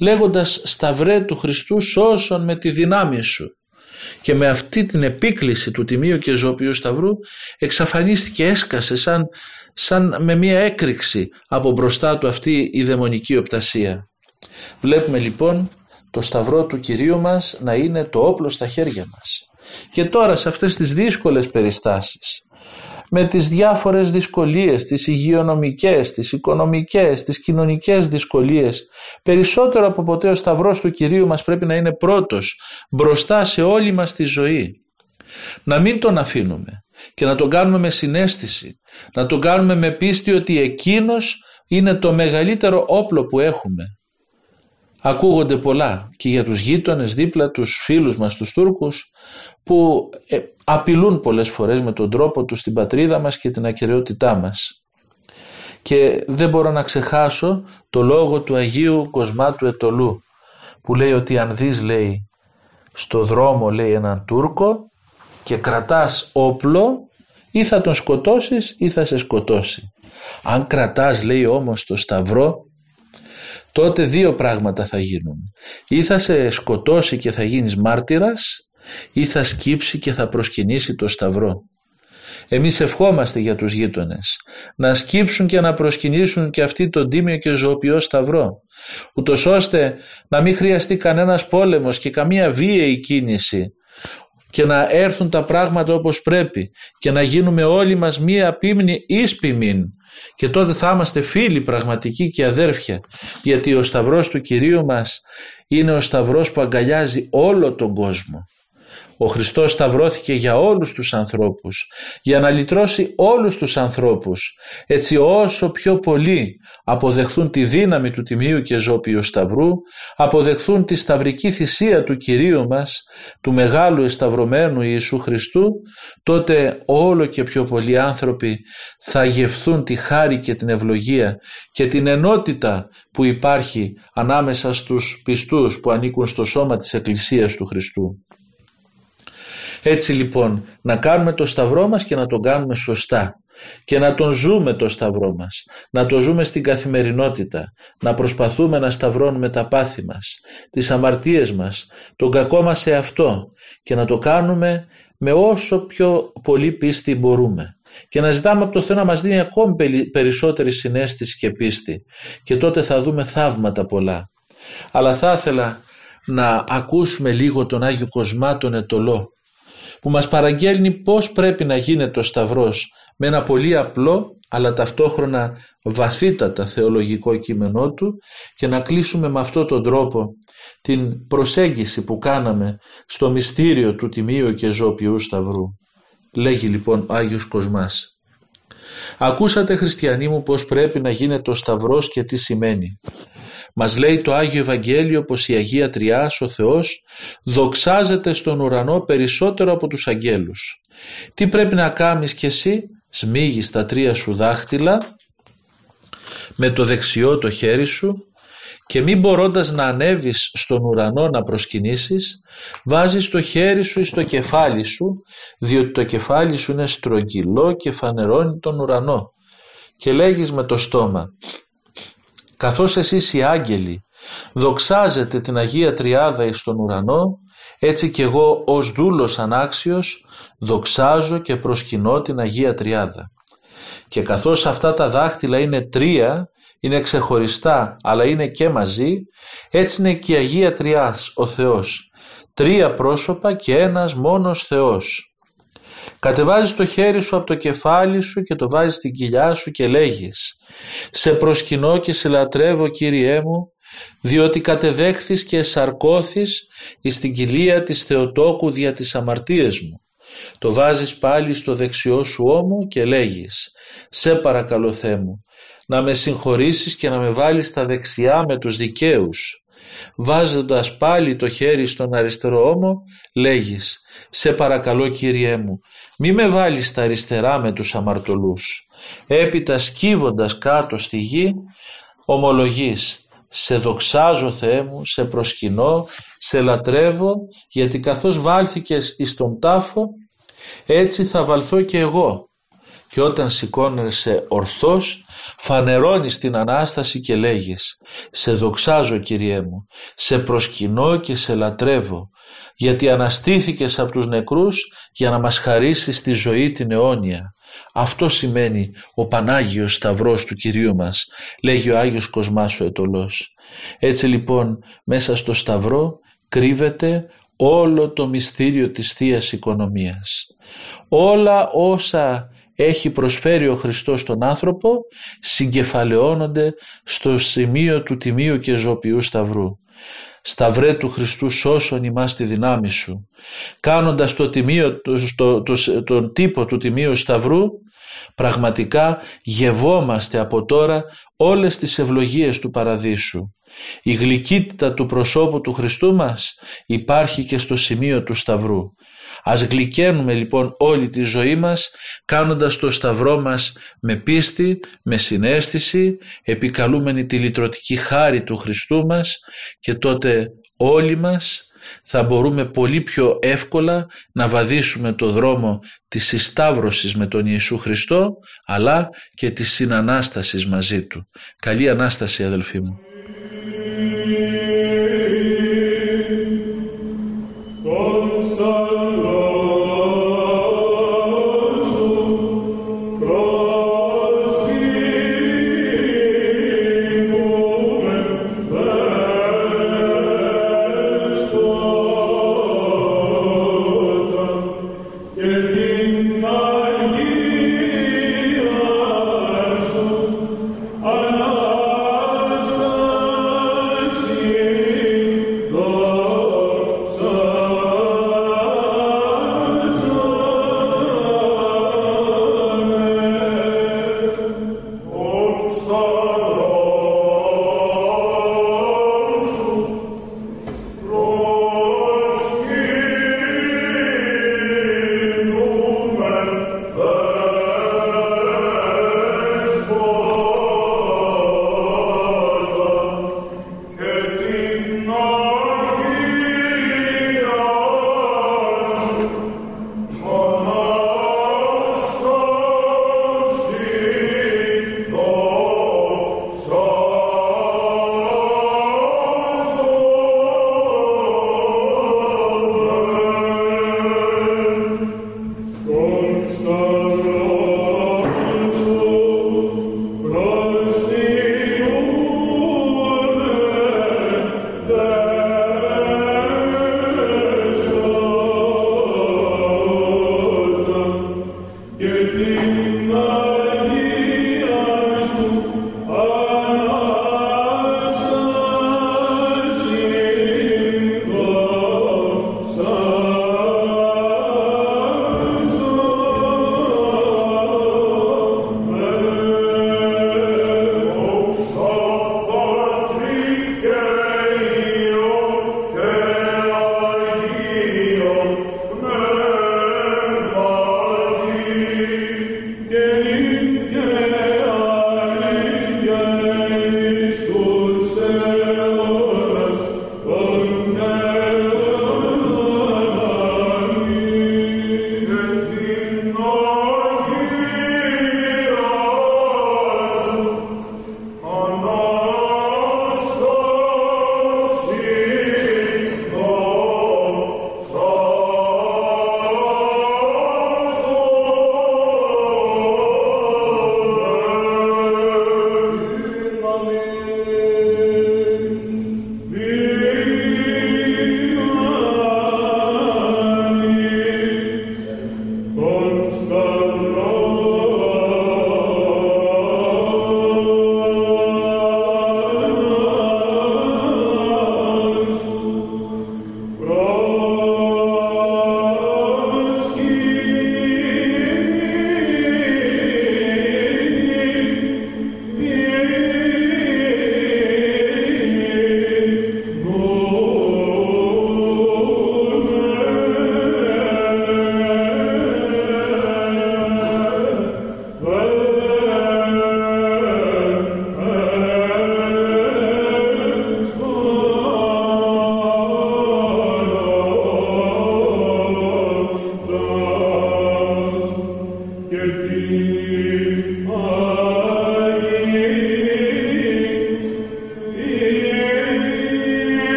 S2: λέγοντας «Σταυρέ του Χριστού σώσον με τη δυνάμει σου» και με αυτή την επίκληση του Τιμίου και Ζώπιου Σταυρού εξαφανίστηκε, έσκασε σαν, σαν με μία έκρηξη από μπροστά του αυτή η δαιμονική οπτασία. Βλέπουμε λοιπόν το Σταυρό του Κυρίου μας να είναι το όπλο στα χέρια μας. Και τώρα σε αυτές τις δύσκολες περιστάσεις με τις διάφορες δυσκολίες, τις υγειονομικές, τις οικονομικές, τις κοινωνικές δυσκολίες. Περισσότερο από ποτέ ο Σταυρός του Κυρίου μας πρέπει να είναι πρώτος μπροστά σε όλη μας τη ζωή. Να μην τον αφήνουμε και να τον κάνουμε με συνέστηση, να τον κάνουμε με πίστη ότι εκείνος είναι το μεγαλύτερο όπλο που έχουμε. Ακούγονται πολλά και για τους γείτονες δίπλα τους φίλους μας τους Τούρκους που ε, απειλούν πολλές φορές με τον τρόπο τους την πατρίδα μας και την ακαιρεότητά μας. Και δεν μπορώ να ξεχάσω το λόγο του Αγίου Κοσμάτου Ετολού που λέει ότι αν δεις λέει στο δρόμο λέει έναν Τούρκο και κρατάς όπλο ή θα τον σκοτώσεις ή θα σε σκοτώσει. Αν κρατάς λέει όμως το σταυρό τότε δύο πράγματα θα γίνουν. Ή θα σε σκοτώσει και θα γίνεις μάρτυρας ή θα σκύψει και θα προσκυνήσει το σταυρό. Εμείς ευχόμαστε για τους γείτονες να σκύψουν και να προσκυνήσουν και αυτοί τον τίμιο και ζωοποιό σταυρό ούτως ώστε να μην χρειαστεί κανένας πόλεμος και καμία βίαιη κίνηση και να έρθουν τα πράγματα όπως πρέπει και να γίνουμε όλοι μας μία πίμνη ίσπιμην και τότε θα είμαστε φίλοι πραγματικοί και αδέρφια γιατί ο Σταυρός του Κυρίου μας είναι ο Σταυρός που αγκαλιάζει όλο τον κόσμο ο Χριστός σταυρώθηκε για όλους τους ανθρώπους, για να λυτρώσει όλους τους ανθρώπους, έτσι όσο πιο πολλοί αποδεχθούν τη δύναμη του Τιμίου και Ζώπιου Σταυρού, αποδεχθούν τη σταυρική θυσία του Κυρίου μας, του Μεγάλου Εσταυρωμένου Ιησού Χριστού, τότε όλο και πιο πολλοί άνθρωποι θα γευθούν τη χάρη και την ευλογία και την ενότητα που υπάρχει ανάμεσα στους πιστούς που ανήκουν στο σώμα της Εκκλησίας του Χριστού. Έτσι λοιπόν να κάνουμε το σταυρό μας και να τον κάνουμε σωστά. Και να τον ζούμε το σταυρό μας, να το ζούμε στην καθημερινότητα, να προσπαθούμε να σταυρώνουμε τα πάθη μας, τις αμαρτίες μας, τον κακό μας σε αυτό και να το κάνουμε με όσο πιο πολύ πίστη μπορούμε. Και να ζητάμε από το Θεό να μας δίνει ακόμη περισσότερη συνέστηση και πίστη. Και τότε θα δούμε θαύματα πολλά. Αλλά θα ήθελα να ακούσουμε λίγο τον Άγιο Κοσμά τον Ετωλό που μας παραγγέλνει πώς πρέπει να γίνεται ο Σταυρός με ένα πολύ απλό αλλά ταυτόχρονα βαθύτατα θεολογικό κείμενό του και να κλείσουμε με αυτόν τον τρόπο την προσέγγιση που κάναμε στο μυστήριο του Τιμίου και Ζώπιου Σταυρού. Λέγει λοιπόν ο Άγιος Κοσμάς. Ακούσατε χριστιανοί μου πως πρέπει να γίνεται ο Σταυρός και τι σημαίνει. Μας λέει το Άγιο Ευαγγέλιο πως η Αγία Τριάς, ο Θεός, δοξάζεται στον ουρανό περισσότερο από τους αγγέλους. Τι πρέπει να κάνεις κι εσύ, σμίγεις τα τρία σου δάχτυλα, με το δεξιό το χέρι σου και μην μπορώντας να ανέβεις στον ουρανό να προσκυνήσεις, βάζεις το χέρι σου στο κεφάλι σου, διότι το κεφάλι σου είναι στρογγυλό και φανερώνει τον ουρανό. Και λέγεις με το στόμα, καθώς εσείς οι άγγελοι δοξάζετε την Αγία Τριάδα εις τον ουρανό, Έτσι και εγώ ως δούλος ανάξιος δοξάζω και προσκυνώ την Αγία Τριάδα. Και καθώς αυτά τα δάχτυλα είναι τρία, είναι ξεχωριστά αλλά είναι και μαζί, έτσι είναι και η Αγία Τριάς, ο Θεός. Τρία πρόσωπα και ένας μόνος Θεός. Κατεβάζεις το χέρι σου από το κεφάλι σου και το βάζεις στην κοιλιά σου και λέγεις «Σε προσκυνώ και σε λατρεύω Κύριέ μου, διότι κατεδέχθης και εσαρκώθης εις την κοιλία της Θεοτόκου δια τις αμαρτίες μου. Το βάζεις πάλι στο δεξιό σου ώμο και λέγεις «Σε παρακαλώ Θεέ μου, να με συγχωρήσεις και να με βάλεις στα δεξιά με τους δικαίους». Βάζοντας πάλι το χέρι στον αριστερό ώμο λέγεις «Σε παρακαλώ Κύριέ μου, μη με βάλεις στα αριστερά με τους αμαρτωλούς». Έπειτα σκύβοντας κάτω στη γη ομολογείς «Σε δοξάζω Θεέ μου, σε προσκυνώ, σε λατρεύω γιατί καθώς βάλθηκες εις τον τάφο έτσι θα βαλθώ και εγώ και όταν σηκώνεσαι ορθός φανερώνεις την Ανάσταση και λέγεις «Σε δοξάζω Κυριέ μου, σε προσκυνώ και σε λατρεύω, γιατί αναστήθηκες από τους νεκρούς για να μας χαρίσεις τη ζωή την αιώνια». Αυτό σημαίνει ο Πανάγιος Σταυρός του Κυρίου μας, λέγει ο Άγιος Κοσμάς ο Ετωλός. Έτσι λοιπόν μέσα στο Σταυρό κρύβεται όλο το μυστήριο της θείας Οικονομίας. Όλα όσα έχει προσφέρει ο Χριστός στον άνθρωπο συγκεφαλαιώνονται στο σημείο του Τιμίου και Ζωπιού Σταυρού. Σταυρέ του Χριστού σώσον ημάς τη δυνάμει σου. Κάνοντας το τιμίο, το, το, τον τύπο του Τιμίου Σταυρού πραγματικά γευόμαστε από τώρα όλες τις ευλογίες του Παραδείσου. Η γλυκύτητα του προσώπου του Χριστού μας υπάρχει και στο σημείο του Σταυρού. Ας γλυκαίνουμε λοιπόν όλη τη ζωή μας κάνοντας το σταυρό μας με πίστη, με συνέστηση, επικαλούμενη τη λυτρωτική χάρη του Χριστού μας και τότε όλοι μας θα μπορούμε πολύ πιο εύκολα να βαδίσουμε το δρόμο της συσταύρωσης με τον Ιησού Χριστό αλλά και της συνανάστασης μαζί Του. Καλή Ανάσταση αδελφοί μου.